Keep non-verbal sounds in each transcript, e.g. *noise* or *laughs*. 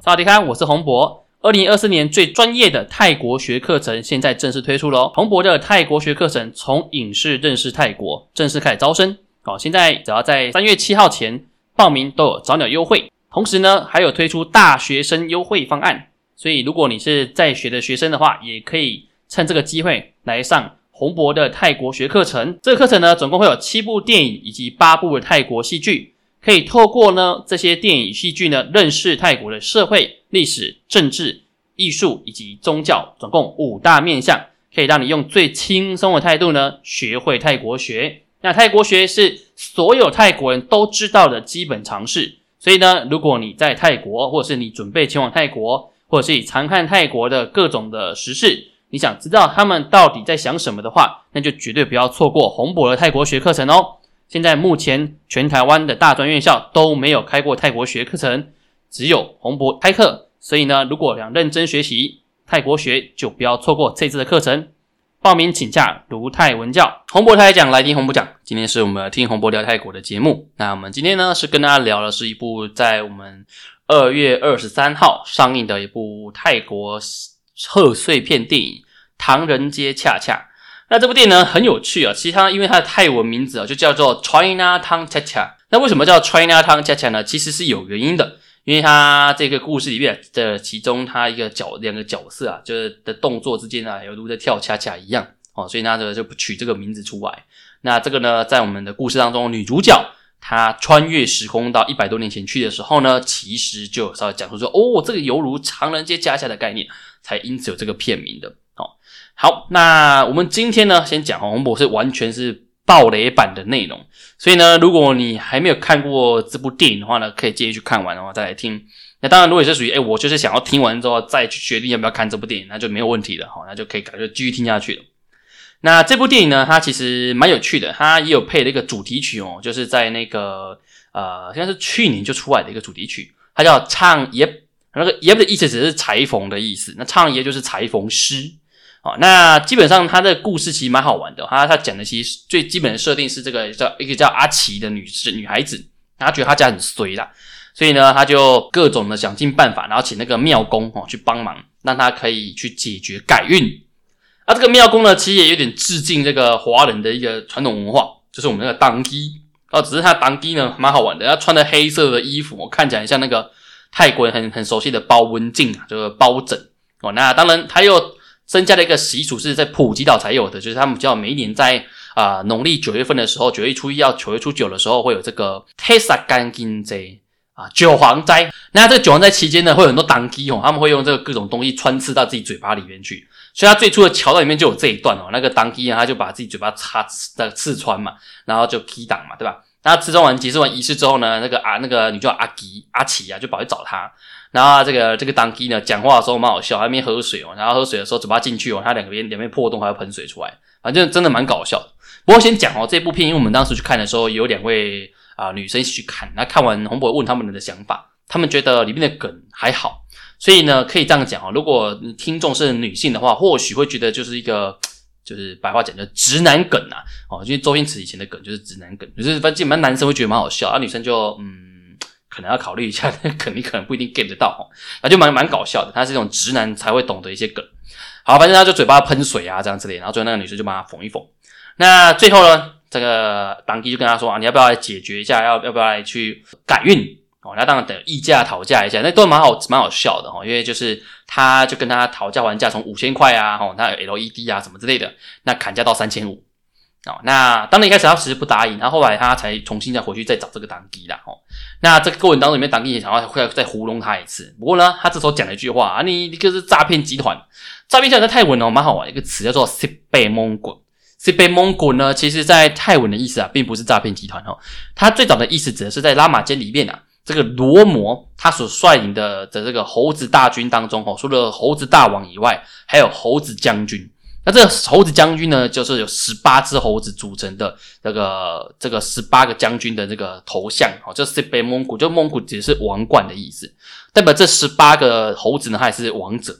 萨瓦迪卡，我是洪博。二零二四年最专业的泰国学课程现在正式推出喽！洪博的泰国学课程从影视认识泰国正式开始招生。好，现在只要在三月七号前报名都有早鸟优惠，同时呢还有推出大学生优惠方案。所以如果你是在学的学生的话，也可以趁这个机会来上洪博的泰国学课程。这个课程呢总共会有七部电影以及八部的泰国戏剧。可以透过呢这些电影戏剧呢，认识泰国的社会、历史、政治、艺术以及宗教，总共五大面向，可以让你用最轻松的态度呢，学会泰国学。那泰国学是所有泰国人都知道的基本常识，所以呢，如果你在泰国，或者是你准备前往泰国，或者是你常看泰国的各种的时事，你想知道他们到底在想什么的话，那就绝对不要错过红博的泰国学课程哦。现在目前全台湾的大专院校都没有开过泰国学课程，只有洪博开课。所以呢，如果想认真学习泰国学，就不要错过这次的课程。报名请假如泰文教，洪博泰讲来听洪博讲。今天是我们听洪博聊泰国的节目。那我们今天呢是跟大家聊的是一部在我们二月二十三号上映的一部泰国贺岁片电影《唐人街恰恰》。那这部电影呢很有趣啊，其实它因为它的泰文名字啊就叫做 China Town Cha Cha。那为什么叫 China Town Cha Cha 呢？其实是有原因的，因为它这个故事里面的其中它一个角两个角色啊，就是的动作之间啊，犹如在跳恰恰一样哦，所以它这个就不取这个名字出来。那这个呢，在我们的故事当中，女主角她穿越时空到一百多年前去的时候呢，其实就稍微讲述说，哦，这个犹如唐人街恰恰的概念，才因此有这个片名的。好，那我们今天呢，先讲红博士完全是暴雷版的内容，所以呢，如果你还没有看过这部电影的话呢，可以建议去看完的话再来听。那当然，如果是属于哎，我就是想要听完之后再去决定要不要看这部电影，那就没有问题了哈，那就可以感觉继续听下去了。那这部电影呢，它其实蛮有趣的，它也有配了一个主题曲哦，就是在那个呃，应该是去年就出来的一个主题曲，它叫唱耶，那个耶的意思只是裁缝的意思，那唱耶就是裁缝师。那基本上他的故事其实蛮好玩的。他他讲的其实最基本的设定是这个叫一个叫阿奇的女士女孩子，她觉得她家很衰啦，所以呢，她就各种的想尽办法，然后请那个庙公哦去帮忙，让她可以去解决改运。啊，这个庙公呢，其实也有点致敬这个华人的一个传统文化，就是我们那个当机哦，只是他当机呢蛮好玩的，他穿的黑色的衣服，看起来像那个泰国人很很熟悉的包文镜啊，就是包拯哦。那当然他又。增加了一个习俗，是在普吉岛才有的，就是他们叫每一年在啊农历九月份的时候，九月初一到九月初九的时候，会有这个 Tesa 干金斋啊九黄斋。那这个九黄斋期间呢，会有很多当机哦，他们会用这个各种东西穿刺到自己嘴巴里面去。所以他最初的桥段里面就有这一段哦，那个当机啊，他就把自己嘴巴插的刺穿嘛，然后就 K 档嘛，对吧？那刺穿完结束完仪式之后呢，那个啊那个女叫阿吉阿奇啊，就跑去找他。然后这个这个当机呢，讲话的时候蛮好笑，还没喝水哦。然后喝水的时候，嘴巴进去哦，他两边两边破洞还要喷水出来，反正真的蛮搞笑的。不过先讲哦，这部片因为我们当时去看的时候，有两位啊女生一起去看，那看完洪博问他们的想法，他们觉得里面的梗还好，所以呢可以这样讲哦。如果听众是女性的话，或许会觉得就是一个就是白话讲的直男梗啊哦，因为周星驰以前的梗就是直男梗，就是反正蛮男生会觉得蛮好笑，而女生就嗯。可能要考虑一下，*laughs* 肯定可能不一定 get 得到哦，那就蛮蛮搞笑的。他是这种直男才会懂得一些梗。好，反正他就嘴巴喷水啊，这样之类。然后最后那个女生就帮他缝一缝。那最后呢，这个当地就跟他说啊，你要不要来解决一下？要要不要来去改运？哦，那当然等议价讨价一下，那都蛮好蛮好笑的哦。因为就是他就跟他讨价还价，从五千块啊，哦，那 LED 啊什么之类的，那砍价到三千五。哦，那当然一开始他其实不答应，然后后来他才重新再回去再找这个当地啦。哦，那这个过程当中里面，当地也想要会再糊弄他一次。不过呢，他这时候讲了一句话啊，你一个是诈骗集团，诈骗集团在泰文哦蛮好玩，一个词叫做 s i b e m o n g o s i b e m o n g o 呢，其实在泰文的意思啊，并不是诈骗集团哦，它最早的意思指的是在拉玛间里面啊，这个罗摩他所率领的的这个猴子大军当中哦，除了猴子大王以外，还有猴子将军。那这个猴子将军呢，就是有十八只猴子组成的这个这个十八个将军的这个头像，哦，就是被蒙古，就蒙古只是王冠的意思，代表这十八个猴子呢，它也是王者。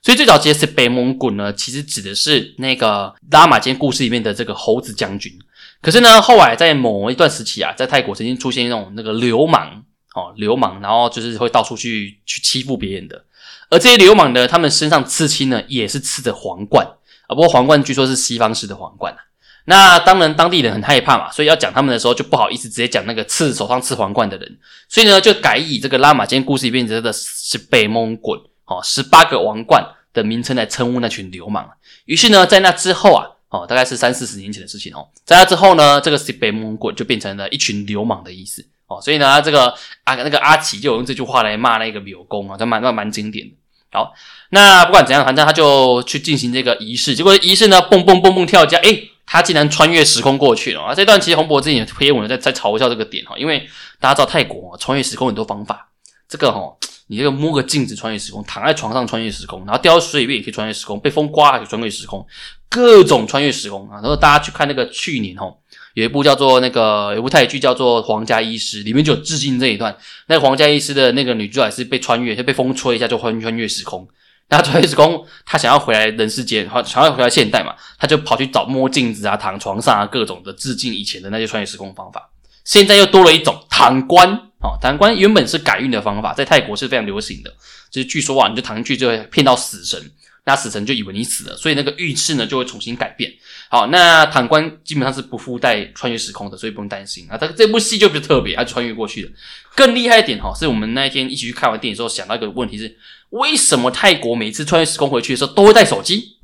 所以最早其实是北蒙古呢，其实指的是那个拉玛间故事里面的这个猴子将军。可是呢，后来在某一段时期啊，在泰国曾经出现一种那个流氓哦，流氓，然后就是会到处去去欺负别人的。而这些流氓呢，他们身上刺青呢，也是刺着皇冠啊。不过皇冠据说是西方式的皇冠啊。那当然当地人很害怕嘛，所以要讲他们的时候就不好意思直接讲那个刺手上刺皇冠的人，所以呢就改以这个拉玛今天故事里面的是北蒙滚哦十八个王冠的名称来称呼那群流氓。于是呢，在那之后啊，哦大概是三四十年前的事情哦，在那之后呢，这个是北蒙滚就变成了一群流氓的意思哦。所以呢，这个啊那个阿奇就用这句话来骂那个柳公啊，他蛮蛮蛮经典的。好，那不管怎样，反正他就去进行这个仪式，结果仪式呢蹦蹦蹦蹦跳加，哎。他竟然穿越时空过去了啊！这段其实洪博之前也贴文在在嘲笑这个点哈，因为大家知道泰国穿越时空很多方法，这个哈，你这个摸个镜子穿越时空，躺在床上穿越时空，然后掉到水里面也可以穿越时空，被风刮也可以穿越时空，各种穿越时空啊！然后大家去看那个去年哈，有一部叫做那个有一部泰剧叫做《皇家医师》，里面就有致敬这一段，那皇家医师的那个女主角是被穿越，就被风吹一下就穿穿越时空。那穿越时空，她想要回来人世间，想要回来现代嘛，她就跑去找摸镜子啊、躺床上啊，各种的致敬以前的那些穿越时空方法。现在又多了一种躺棺，哦，躺棺原本是改运的方法，在泰国是非常流行的。就是据说啊，你就躺进去就会骗到死神，那死神就以为你死了，所以那个运势呢就会重新改变。好，那躺棺基本上是不附带穿越时空的，所以不用担心啊。这这部戏就比较特别，它穿越过去的。更厉害一点哈，是我们那一天一起去看完电影之后想到一个问题是。为什么泰国每次穿越时空回去的时候都会带手机？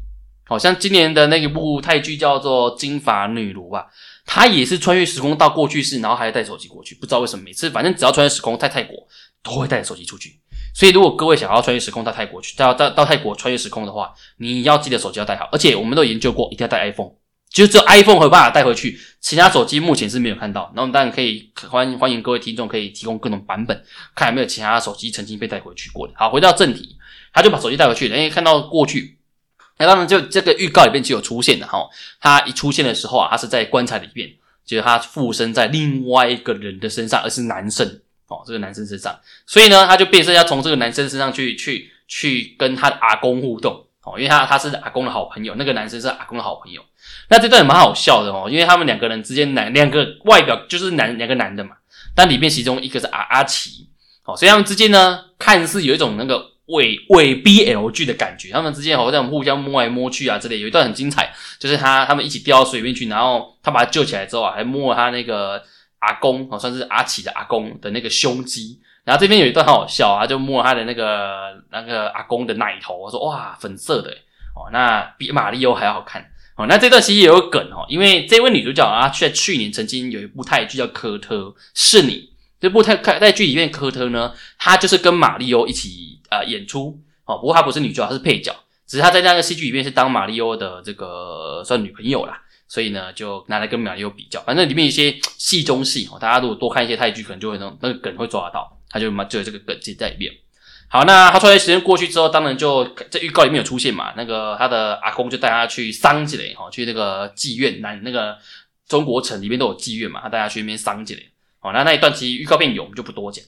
好像今年的那一部泰剧叫做《金发女奴》吧，她也是穿越时空到过去式，然后还要带手机过去。不知道为什么每次，反正只要穿越时空在泰国都会带着手机出去。所以如果各位想要穿越时空到泰国去，到到到泰国穿越时空的话，你要记得手机要带好，而且我们都研究过，一定要带 iPhone。就只有 iPhone 有办法带回去，其他手机目前是没有看到。那我们当然可以欢欢迎各位听众可以提供各种版本，看有没有其他手机曾经被带回去过的。好，回到正题，他就把手机带回去了。因为看到过去，那当然就这个预告里面就有出现的哈。他一出现的时候啊，他是在棺材里面，就是他附身在另外一个人的身上，而是男生哦，这个男生身上。所以呢，他就变身要从这个男生身上去去去跟他的阿公互动哦，因为他他是阿公的好朋友，那个男生是阿公的好朋友。那这段也蛮好笑的哦，因为他们两个人之间男两个外表就是男两个男的嘛，但里面其中一个是阿阿奇，哦，所以他们之间呢看似有一种那个伪伪 BL 剧的感觉，他们之间好像互相摸来摸去啊之类，有一段很精彩，就是他他们一起掉到水里面去，然后他把他救起来之后啊，还摸他那个阿公，哦，算是阿奇的阿公的那个胸肌，然后这边有一段很好笑啊，就摸他的那个那个阿公的奶头，我说哇粉色的哦，那比马里欧还要好看。哦，那这段其实也有梗哦，因为这位女主角啊，在去年曾经有一部泰剧叫《科特是你》，这部泰泰在剧里面，科特呢，她就是跟马里欧一起呃演出。哦，不过她不是女主角，她是配角，只是她在那个戏剧里面是当马里欧的这个算女朋友啦，所以呢就拿来跟马里欧比较，反正里面一些戏中戏哦，大家如果多看一些泰剧，可能就会那那个梗会抓得到，他就嘛就有这个梗记在里面。好，那他穿越时间过去之后，当然就在预告里面有出现嘛。那个他的阿公就带他去桑吉雷，哈，去那个妓院，南那个中国城里面都有妓院嘛，他带他去那边桑吉雷。好，那那一段其实预告片有，我们就不多讲。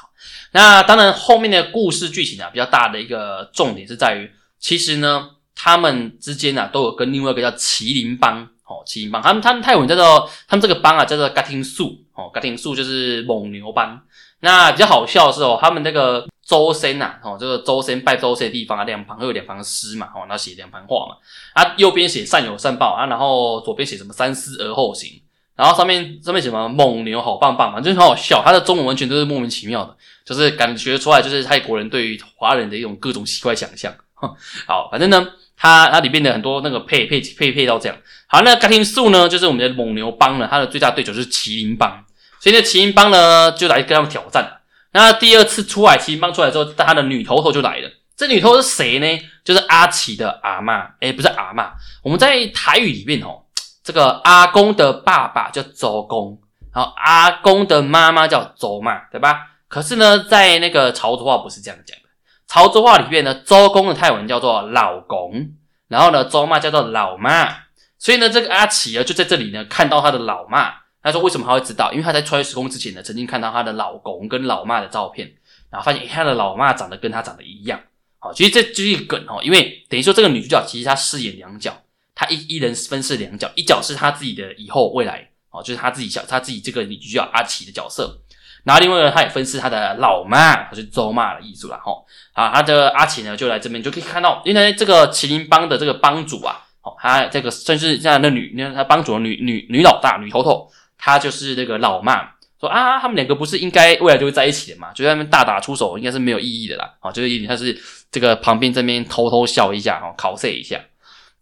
好，那当然后面的故事剧情啊，比较大的一个重点是在于，其实呢，他们之间啊都有跟另外一个叫麒麟帮，哦，麒麟帮，他们他们泰文叫做他们这个帮啊叫做嘎丁素，哦，嘎丁素就是蒙牛帮。那比较好笑的是哦，他们那个。周身呐，哦，这个周身拜周身的地方啊，两旁会有两旁诗嘛，哦，那写两旁话嘛，啊，右边写善有善报啊，然后左边写什么三思而后行，然后上面上面写什么蒙牛好棒棒嘛，就很好笑，他的中文完全都是莫名其妙的，就是感觉出来就是泰国人对于华人的一种各种奇怪想象。*laughs* 好，反正呢，它它里面的很多那个配配配配到这样，好，那甘廷素呢，就是我们的蒙牛帮呢，他的最大对手是麒麟帮，所以呢，麒麟帮呢就来跟他们挑战。那第二次出来，麒麟帮出来之后，他的女头头就来了。这女头是谁呢？就是阿奇的阿妈，哎，不是阿妈。我们在台语里面哦，这个阿公的爸爸叫周公，然后阿公的妈妈叫周妈，对吧？可是呢，在那个潮州话不是这样讲的。潮州话里面呢，周公的泰文叫做老公，然后呢，周妈叫做老妈。所以呢，这个阿奇啊，就在这里呢，看到他的老妈。他说：“为什么他会知道？因为他在穿越时空之前呢，曾经看到他的老公跟老妈的照片，然后发现他的老妈长得跟他长得一样。好，其实这就是一个梗哦，因为等于说这个女主角其实她饰演两角，她一一人分饰两角，一角是她自己的以后未来哦，就是她自己小她自己这个女主角阿奇的角色，然后另外呢他也分饰他的老妈，就是咒骂的艺术了吼。啊，他的阿奇呢就来这边就可以看到，因为这个麒麟帮的这个帮主啊，哦，他这个甚至像那女，你看他帮主的女女女老大女头头，她就是那个老妈，说啊，他们两个不是应该未来就会在一起的嘛？就在那边大打出手，应该是没有意义的啦。啊，就是一点他是这个旁边这边偷偷笑一下，哦，考试一下。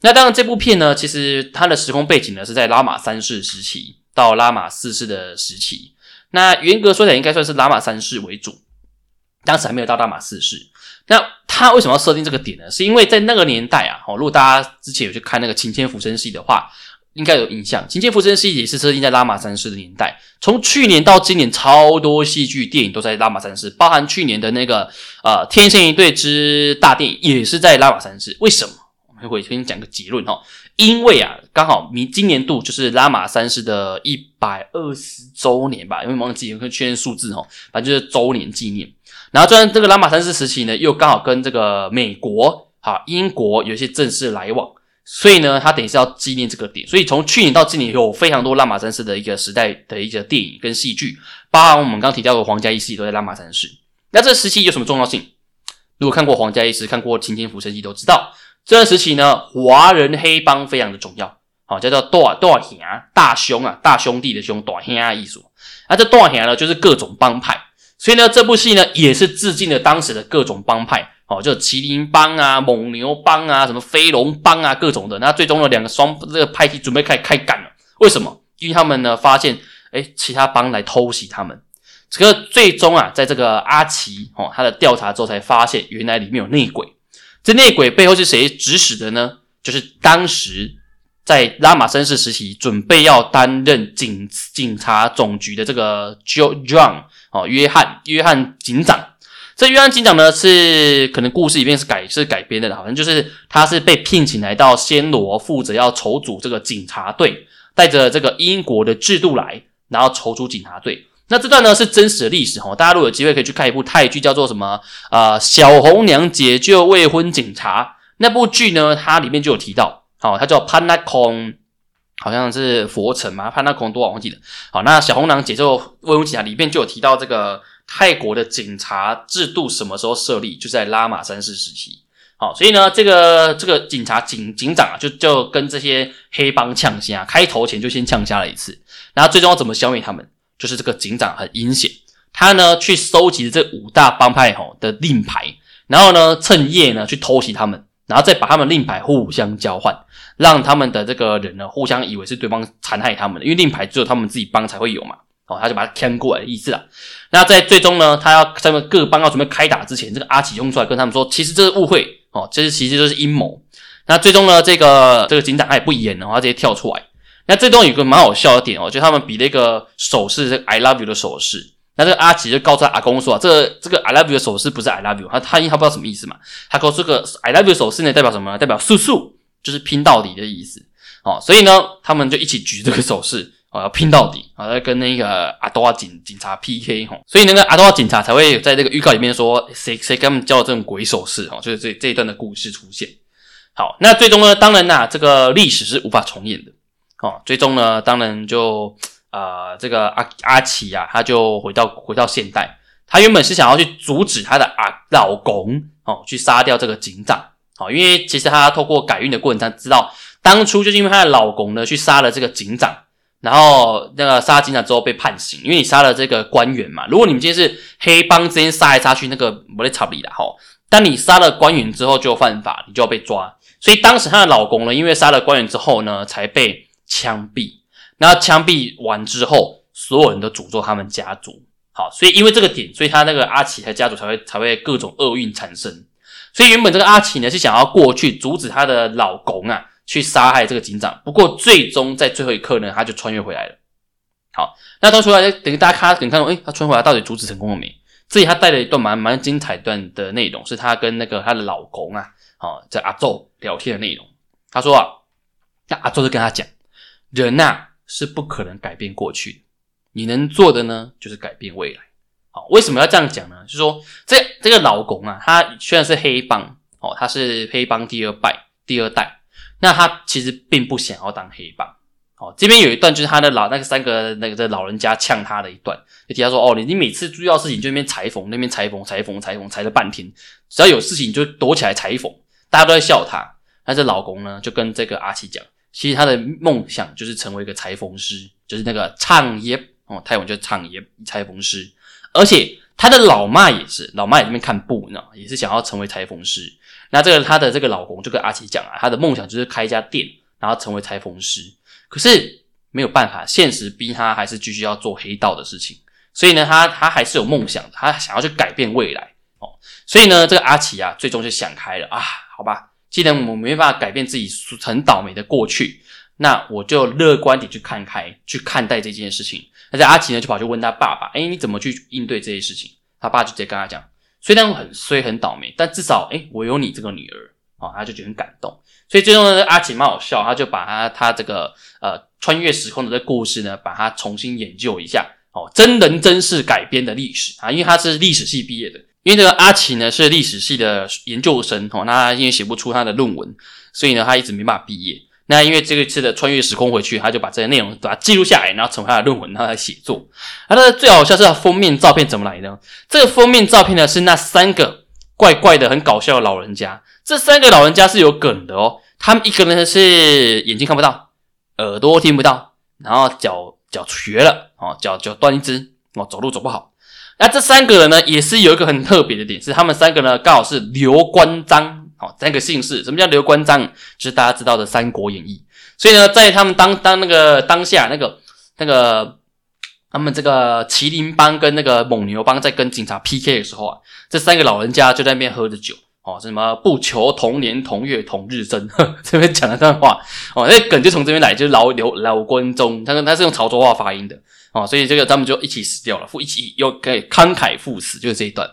那当然，这部片呢，其实它的时空背景呢是在拉玛三世时期到拉玛四世的时期。那严格说起来，应该算是拉玛三世为主，当时还没有到拉玛四世。那他为什么要设定这个点呢？是因为在那个年代啊，哦，如果大家之前有去看那个《晴天浮生戏》的话，应该有印象，《晴天浮生戏》也是设定在拉玛三世的年代。从去年到今年，超多戏剧电影都在拉玛三世，包含去年的那个呃《天生一对》之大电影也是在拉玛三世。为什么？我会先讲个结论哈，因为啊，刚好明今年度就是拉玛三世的一百二十周年吧，因为忘记有个确认数字哈，反正就是周年纪念。然后，虽然这个拉玛三世时期呢，又刚好跟这个美国、哈英国有一些正式来往，所以呢，他等于是要纪念这个点。所以从去年到今年，有非常多拉玛三世的一个时代的一个电影跟戏剧，包含我们刚提到的皇家仪式都在拉玛三世。那这时期有什么重要性？如果看过皇家仪式、看过晴天福生记，都知道这段时期呢，华人黑帮非常的重要，好叫做大大兄大兄啊，大兄弟的兄，大兄啊艺术。那这大兄呢，就是各种帮派。所以呢，这部戏呢也是致敬了当时的各种帮派，哦，就麒麟帮啊、蒙牛帮啊、什么飞龙帮啊，各种的。那最终呢，两个双这个派系准备开开干了。为什么？因为他们呢发现，哎，其他帮来偷袭他们。这个最终啊，在这个阿奇哦他的调查之后，才发现原来里面有内鬼。这内鬼背后是谁指使的呢？就是当时在拉玛三世时期准备要担任警警察总局的这个 Jo John。哦，约翰，约翰警长，这约翰警长呢是可能故事里面是改是改编的，好像就是他是被聘请来到暹罗，负责要筹组这个警察队，带着这个英国的制度来，然后筹组警察队。那这段呢是真实的历史哈，大家如果有机会可以去看一部泰剧，叫做什么啊？小红娘解救未婚警察那部剧呢，它里面就有提到，好，它叫潘纳空。好像是佛城嘛，潘纳孔多少忘记了。好，那小红娘解救未婚警察里面就有提到这个泰国的警察制度什么时候设立，就在拉玛三世时期。好，所以呢，这个这个警察警警长啊，就就跟这些黑帮呛虾，开头前就先呛虾了一次。然后最终要怎么消灭他们？就是这个警长很阴险，他呢去收集这五大帮派吼的令牌，然后呢趁夜呢去偷袭他们，然后再把他们令牌互相交换。让他们的这个人呢，互相以为是对方残害他们的，因为令牌只有他们自己帮才会有嘛。哦，他就把他牵过来的意思啦。那在最终呢，他要他们各帮要准备开打之前，这个阿奇冲出来跟他们说，其实这是误会哦，这是其实就是阴谋。那最终呢，这个这个警长他也不演了，他直接跳出来。那最终有个蛮好笑的点哦，就他们比了一个手势，这个 I love you 的手势。那这个阿奇就告诉他阿公说啊，这这个 I love you 的手势不是 I love you，他他因他不知道什么意思嘛，他告诉这个 I love you 的手势呢代表什么？代表速速。就是拼到底的意思，哦，所以呢，他们就一起举这个手势，哦，要拼到底，啊，要跟那个阿多瓦警警察 PK，哈，所以那个阿多瓦警察才会在这个预告里面说，谁谁跟他们教这种鬼手势，哦，就是这这一段的故事出现。好，那最终呢，当然呐，这个历史是无法重演的，哦，最终呢，当然就呃，这个阿阿奇啊，他就回到回到现代，他原本是想要去阻止他的阿老公，哦，去杀掉这个警长。好，因为其实他透过改运的过程，他知道当初就是因为他的老公呢去杀了这个警长，然后那个杀警长之后被判刑，因为你杀了这个官员嘛。如果你们今天是黑帮之间杀来杀去，那个不会差理的哈。当你杀了官员之后就犯法，你就要被抓。所以当时她的老公呢，因为杀了官员之后呢，才被枪毙。那枪毙完之后，所有人都诅咒他们家族。好，所以因为这个点，所以他那个阿奇他家族才会才会各种厄运产生。所以原本这个阿奇呢是想要过去阻止他的老公啊去杀害这个警长，不过最终在最后一刻呢他就穿越回来了。好，那他出来等于大家看，等看到哎他穿回来到底阻止成功了没？这里他带了一段蛮蛮精彩段的内容，是他跟那个他的老公啊，好在阿宙聊天的内容。他说啊，那阿宙就跟他讲，人呐是不可能改变过去的，你能做的呢就是改变未来。好为什么要这样讲呢？就是说，这这个老公啊，他虽然是黑帮哦，他是黑帮第二代，第二代，那他其实并不想要当黑帮哦，这边有一段就是他的老那个三个那个的老人家呛他的一段，就提到说：“哦，你你每次遇到事情就那边裁缝，那边裁缝裁缝裁缝裁了半天，只要有事情就躲起来裁缝，大家都在笑他。但是老公呢，就跟这个阿奇讲，其实他的梦想就是成为一个裁缝师，就是那个唱耶哦，泰文就是唱耶裁缝师。而且他的老妈也是，老妈也这边看布呢，也是想要成为裁缝师。那这个他的这个老公就跟阿奇讲啊，他的梦想就是开一家店，然后成为裁缝师。”可是没有办法，现实逼他还是继续要做黑道的事情。所以呢，他他还是有梦想的，他想要去改变未来哦。所以呢，这个阿奇啊，最终就想开了啊，好吧，既然我们没办法改变自己很倒霉的过去，那我就乐观点去看开，去看待这件事情。那这阿奇呢，就跑去问他爸爸：“哎，你怎么去应对这些事情？”他爸就直接跟他讲：“虽然很衰很倒霉，但至少哎，我有你这个女儿哦。”他就觉得很感动。所以最终呢，阿奇蛮好笑，他就把他他这个呃穿越时空的这故事呢，把它重新研究一下哦，真人真事改编的历史啊，因为他是历史系毕业的，因为这个阿奇呢是历史系的研究生哦，那他因为写不出他的论文，所以呢他一直没办法毕业。那因为这个次的穿越时空回去，他就把这些内容把它记录下来，然后成为他的论文，然后来写作。他的最好笑是封面照片怎么来的？这个封面照片呢是那三个怪怪的、很搞笑的老人家。这三个老人家是有梗的哦，他们一个人是眼睛看不到，耳朵听不到，然后脚脚瘸了哦，脚脚断一只哦，走路走不好。那这三个人呢，也是有一个很特别的点，是他们三个呢刚好是刘关张哦，三个姓氏。什么叫刘关张？就是大家知道的《三国演义》。所以呢，在他们当当那个当下那个那个他们这个麒麟帮跟那个蒙牛帮在跟警察 PK 的时候啊，这三个老人家就在那边喝着酒。哦，什么不求同年同月同日生？*laughs* 这边讲了段话哦，那梗就从这边来，就是老刘老关中，他他是用潮州话发音的哦，所以这个他们就一起死掉了，一起又可以慷慨赴死，就是这一段。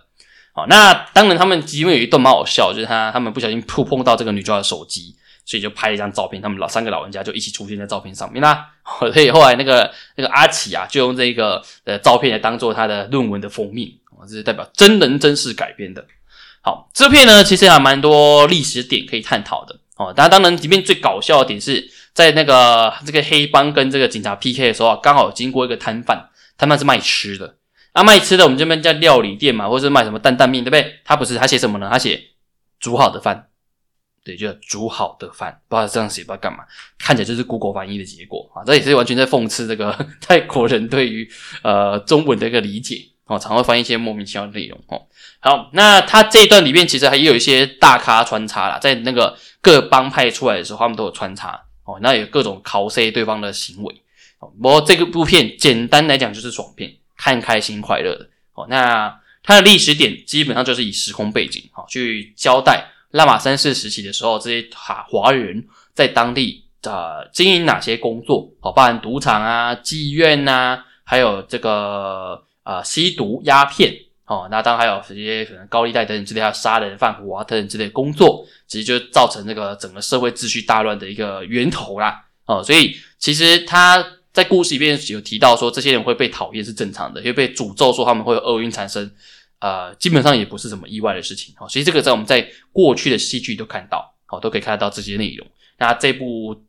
哦，那当然他们因为有一段蛮好笑，就是他他们不小心触碰到这个女主角的手机，所以就拍了一张照片，他们老三个老人家就一起出现在照片上面啦。所以后来那个那个阿奇啊，就用这个呃照片来当做他的论文的封面，哦，这是代表真人真事改编的。好，这片呢其实还蛮多历史点可以探讨的哦。当然，当然里面最搞笑的点是在那个这个黑帮跟这个警察 PK 的时候啊，刚好经过一个摊贩，摊贩是卖吃的啊，卖吃的我们这边叫料理店嘛，或者是卖什么担担面，对不对？他不是，他写什么呢？他写煮好的饭，对，就煮好的饭，不知道这样写不知道干嘛，看起来就是 Google 翻译的结果啊，这也是完全在讽刺这个 *laughs* 泰国人对于呃中文的一个理解。哦，常会翻一些莫名其妙的内容哦。好，那他这一段里面其实还有一些大咖穿插啦，在那个各帮派出来的时候，他们都有穿插哦。那有各种 cos 对方的行为哦。不过这个部片简单来讲就是爽片，看开心快乐的哦。那它的历史点基本上就是以时空背景哦去交代拉玛三世时期的时候，这些华华人在当地呃经营哪些工作哦，包含赌场啊、妓院呐，还有这个。啊，吸毒、鸦片，哦，那当然还有这些可能高利贷等等之类，还有杀人放火啊等等之类工作，其实就造成这个整个社会秩序大乱的一个源头啦。哦，所以其实他在故事里面有提到说，这些人会被讨厌是正常的，因为被诅咒说他们会有厄运产生，呃，基本上也不是什么意外的事情。哦，所以这个在我们在过去的戏剧都看到，哦，都可以看得到这些内容。那这部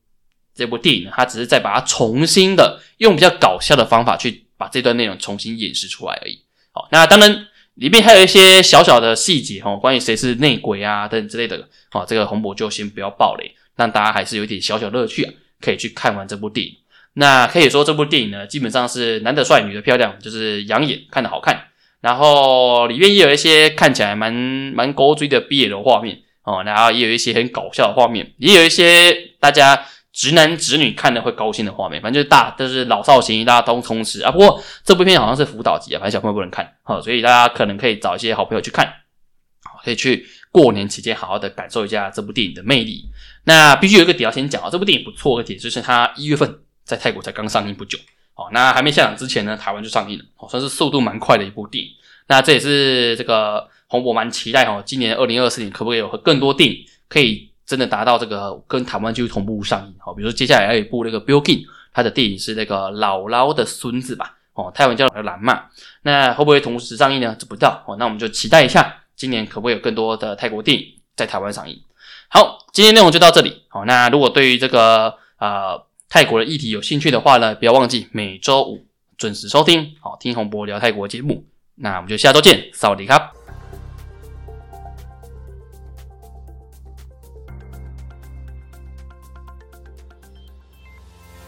这部电影呢，它只是在把它重新的用比较搞笑的方法去。把这段内容重新演示出来而已。好，那当然里面还有一些小小的细节哈，关于谁是内鬼啊等等之类的。好，这个红博就先不要爆雷，让大家还是有一点小小乐趣啊，可以去看完这部电影。那可以说这部电影呢，基本上是男的帅，女的漂亮，就是养眼，看的好看。然后里面也有一些看起来蛮蛮勾追的毕业的画面哦，然后也有一些很搞笑的画面，也有一些大家。直男直女看的会高兴的画面，反正就是大，就是老少咸宜，大家都充实啊。不过这部片好像是辅导级啊，反正小朋友不能看，好，所以大家可能可以找一些好朋友去看，可以去过年期间好好的感受一下这部电影的魅力。那必须有一个点要先讲啊，这部电影不错的点就是它一月份在泰国才刚上映不久，好，那还没下场之前呢，台湾就上映了，哦，算是速度蛮快的一部电影。那这也是这个红博蛮期待哈，今年二零二四年可不可以有更多电影可以。真的达到这个跟台湾就同步上映哦，比如说接下来还有一部那个 Bill King，他的电影是那个姥姥的孙子吧，哦，泰文叫蓝嘛，那会不会同时上映呢？不知道哦，那我们就期待一下，今年可不可以有更多的泰国电影在台湾上映？好，今天内容就到这里，好，那如果对于这个呃。泰国的议题有兴趣的话呢，不要忘记每周五准时收听，好听洪博聊泰国节目。那我们就下周见，萨瓦迪卡。